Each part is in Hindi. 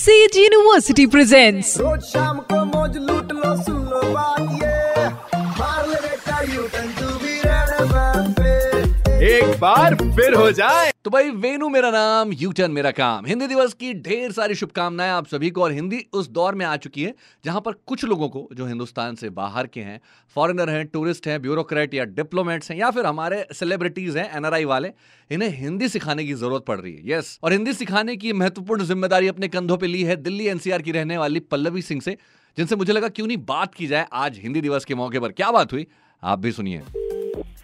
सेज यूनिवर्सिटी प्रेजेंट्स एक बार फिर हो जाए। तो भाई वेनु मेरा नाम यूटर्न मेरा काम। हिंदी दिवस की ढेर सारी शुभकामनाएँ आप सभी को, और हिंदी उस दौर में आ चुकी है, जहाँ पर कुछ लोगों को, जो हिंदुस्तान से बाहर के हैं फॉरेनर हैं टूरिस्ट हैं ब्यूरोक्रेट या डिप्लोमेट्स हैं, या फिर हमारे सेलिब्रिटीज हैं एनआरआई वाले, इन्हें हिंदी सिखाने की ज़रूरत पड़ रही है। यस और हिंदी सिखाने की महत्वपूर्ण ज़िम्मेदारी अपने कंधों पर ली है दिल्ली एनसीआर की रहने वाली पल्लवी सिंह से, जिनसे मुझे लगा क्यों नहीं बात की जाए आज हिंदी दिवस के मौके पर। क्या बात हुई? आप भी सुनिए।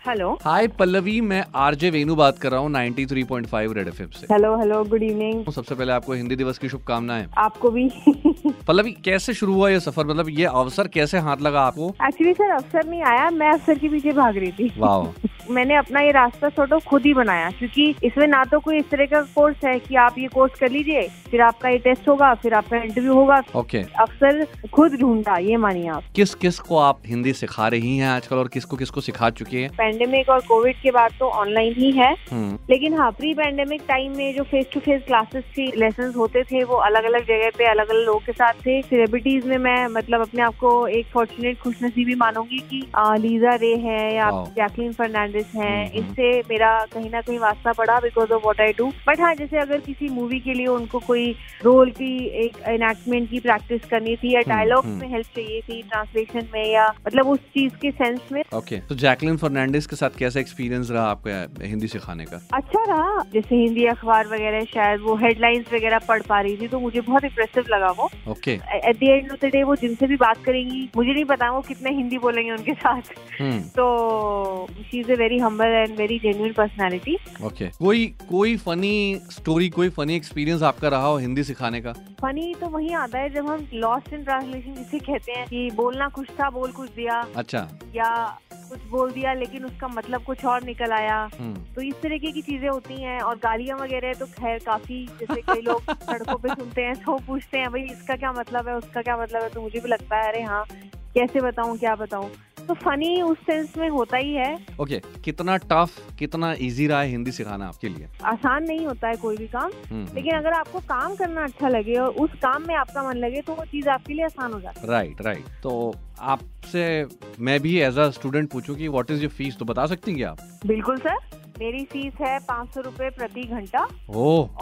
हेलो हाय पल्लवी मैं आरजे वेनु बात कर रहा हूँ 93.5 रेड एफएम से। हेलो हेलो गुड इवनिंग सबसे पहले आपको हिंदी दिवस की शुभकामनाएँ। आपको भी। पल्लवी कैसे शुरू हुआ ये सफ़र? मतलब ये अवसर कैसे हाथ लगा आपको? एक्चुअली सर अवसर नहीं आया मैं अवसर के पीछे भाग रही थी। वाह मैंने अपना ये रास्ता सॉर्ट ऑफ़ खुद ही बनाया क्योंकि इसमें ना तो कोई इस तरह का कोर्स है कि आप ये कोर्स कर लीजिए फिर आपका ये टेस्ट होगा फिर आपका इंटरव्यू होगा। ओके अफसर खुद ढूंढा ये मानिए आप। किस किस को आप हिंदी सिखा रही हैं आजकल और किसको किसको सिखा चुकी हैं? पेंडेमिक और कोविड के बाद तो ऑनलाइन ही है। हम्म, लेकिन हाँ प्री पेंडेमिक टाइम में जो फेस टू फेस क्लासेस थी लेसन होते थे वो अलग अलग जगह पे अलग अलग लोगों के साथ थे। सेलिब्रिटीज में मैं मतलब अपने आप को एक फॉर्चुनेट खुशनसीबी मानूँगी की लीजा रे है या जैकलिन फर्नांडिस है हम्म, इनसे मेरा कहीं ना कहीं वास्ता पड़ा because of what I do but हाँ जैसे अगर किसी मूवी के लिए उनको कोई रोल की एक एनैक्टमेंट की प्रैक्टिस करनी थी या हम्म, डायलॉग हम्म। में हेल्प चाहिए थी ट्रांसलेशन में या मतलब उस चीज़ के सेंस में। ओके तो जैकलिन फर्नांडिस के साथ कैसा एक्सपीरियंस रहा आपका हिंदी सिखाने का? अच्छा रहा जैसे हिंदी अखबार वगैरह शायद वो हेडलाइंस वगैरह पढ़ पा रही थी तो मुझे बहुत इम्प्रेसिव लगा वो। Okay at the end of the day वो जिनसे भी बात करेंगी मुझे नहीं पता वो कितने हिंदी बोलेंगे उनके साथ। हम्म। तो she is a very humble and very genuine personality okay कोई कोई फनी स्टोरी कोई फनी एक्सपीरियंस आपका रहा हो हिंदी सिखाने का? फनी तो वही आता है जब हम लॉस्ट इन ट्रांसलेशन जिसे कहते हैं कि बोलना कुछ था बोल कुछ दिया। अच्छा। या कुछ बोल दिया लेकिन उसका मतलब कुछ और निकल आया। हम्म। तो इस तरीके की चीज़ें होती हैं और गालियाँ वगैरह तो खैर काफ़ी जैसे कई लोग सड़कों पे सुनते हैं तो पूछते हैं भाई इसका क्या मतलब है? उसका क्या मतलब है? तो मुझे भी लगता है अरे हाँ कैसे बताऊँ क्या बताऊँ? तो फनी उस सेंस में होता ही है। ओके okay, कितना टफ कितना इजी रहा है हिंदी सिखाना आपके लिए? आसान नहीं होता है कोई भी काम हम्म, लेकिन अगर आपको काम करना अच्छा लगे और उस काम में आपका मन लगे तो वो चीज़ आपके लिए आसान हो जाती है। राइट राइट तो आपसे मैं भी एज अ स्टूडेंट पूछूँ कि व्हाट इज़ योर फ़ीस तो बता सकती हैं क्या आप? बिल्कुल सर मेरी फ़ीस है पाँच सौ रूपए प्रति घंटा।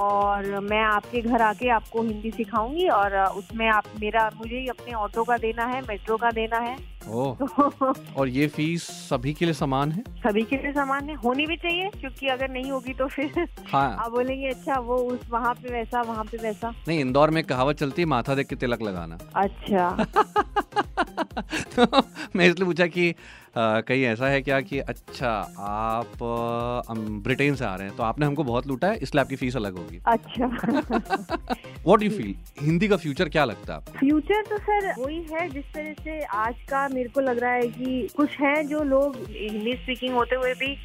और मैं आपके घर आके आपको हिंदी सिखाऊँगी और उसमें आप मेरा मुझे ही अपने ऑटो का देना है मेट्रो का देना है। तो और ये फ़ीस सभी के लिए समान है? सभी के लिए समान है। होनी भी चाहिए क्योंकि अगर नहीं होगी तो फिर हाँ। आप बोलेंगे अच्छा वो उस वहाँ पे वैसा वहाँ पे वैसा। नहीं इंदौर में कहावत चलती है माथा देख के तिलक लगाना। अच्छा। तो मैं इसलिए पूछा कि अ, कहीं ऐसा है क्या कि अच्छा आप ब्रिटेन से आ रहे हैं तो आपने हमको बहुत लूटा है इसलिए आपकी फ़ीस अलग होगी। अच्छा। वॉट यू फील हिंदी का फ्यूचर क्या लगता है आपको? फ्यूचर तो सर वही है जिस तरह से आज का मेरे को लग रहा है कि कुछ है जो लोग हिंदी स्पीकिंग होते हुए भी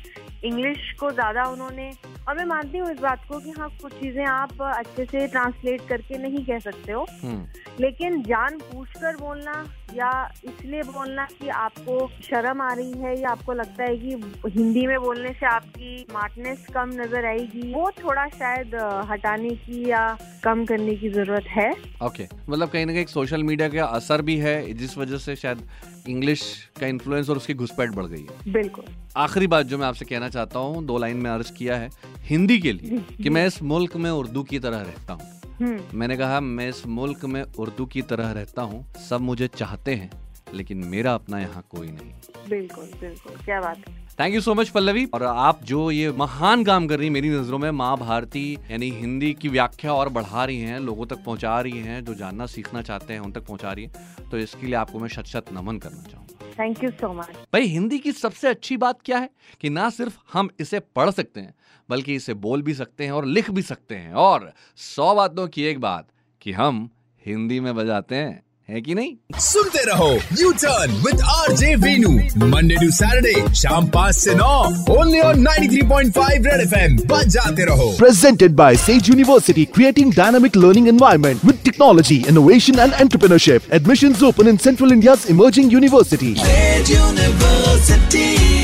इंग्लिश को ज़्यादा उन्होंने और मैं मानती हूँ इस बात को कि हाँ कुछ चीज़ें आप अच्छे से ट्रांसलेट करके नहीं कह सकते हो। हम्म। लेकिन जान पूछकर बोलना या इसलिए बोलना कि आपको शर्म आ रही है या आपको लगता है कि हिंदी में बोलने से आपकी स्मार्टनेस कम नज़र आएगी वो थोड़ा शायद हटाने की या कम करने की ज़रूरत है। Okay okay. मतलब कहीं ना कहीं सोशल मीडिया का असर भी है जिस वजह से शायद इंग्लिश का इन्फ्लुएंस और उसकी घुसपैठ बढ़ गई है। बिल्कुल। आखिरी बात जो मैं आपसे कहना चाहता हूँ दो लाइन में अर्ज़ किया है हिंदी के लिए कि मैं इस मुल्क में उर्दू की तरह रहता हूँ। हम्म। मैंने कहा मैं इस मुल्क में उर्दू की तरह रहता हूँ सब मुझे चाहते हैं लेकिन मेरा अपना यहाँ कोई नहीं। बिल्कुल बिल्कुल क्या बात है। Thank you so much Pallavi और आप जो ये महान काम कर रही हैं मेरी नज़रों में माँ भारती यानी हिंदी की व्याख्या और बढ़ा रही हैं लोगों तक पहुँचा रही हैं जो जानना सीखना चाहते हैं उन तक पहुँचा रही हैं तो इसके लिए आपको मैं शत शत नमन करना चाहूँगा। थैंक यू सो मच भाई हिंदी की सबसे अच्छी बात क्या है? कि ना सिर्फ़ हम इसे पढ़ सकते हैं बल्कि इसे बोल भी सकते हैं और लिख भी सकते हैं। और सौ बातों की एक बात कि हम हिंदी में बजाते हैं। है कि नहीं सुनते रहो U turn with R J Venu Monday to Saturday शाम पाँच से नौ ओनली ऑन 93.5 रेड एफएम बजाते रहो Presented by Sage University, creating dynamic learning environment with technology, innovation and entrepreneurship. Admissions open in Central India's emerging university. University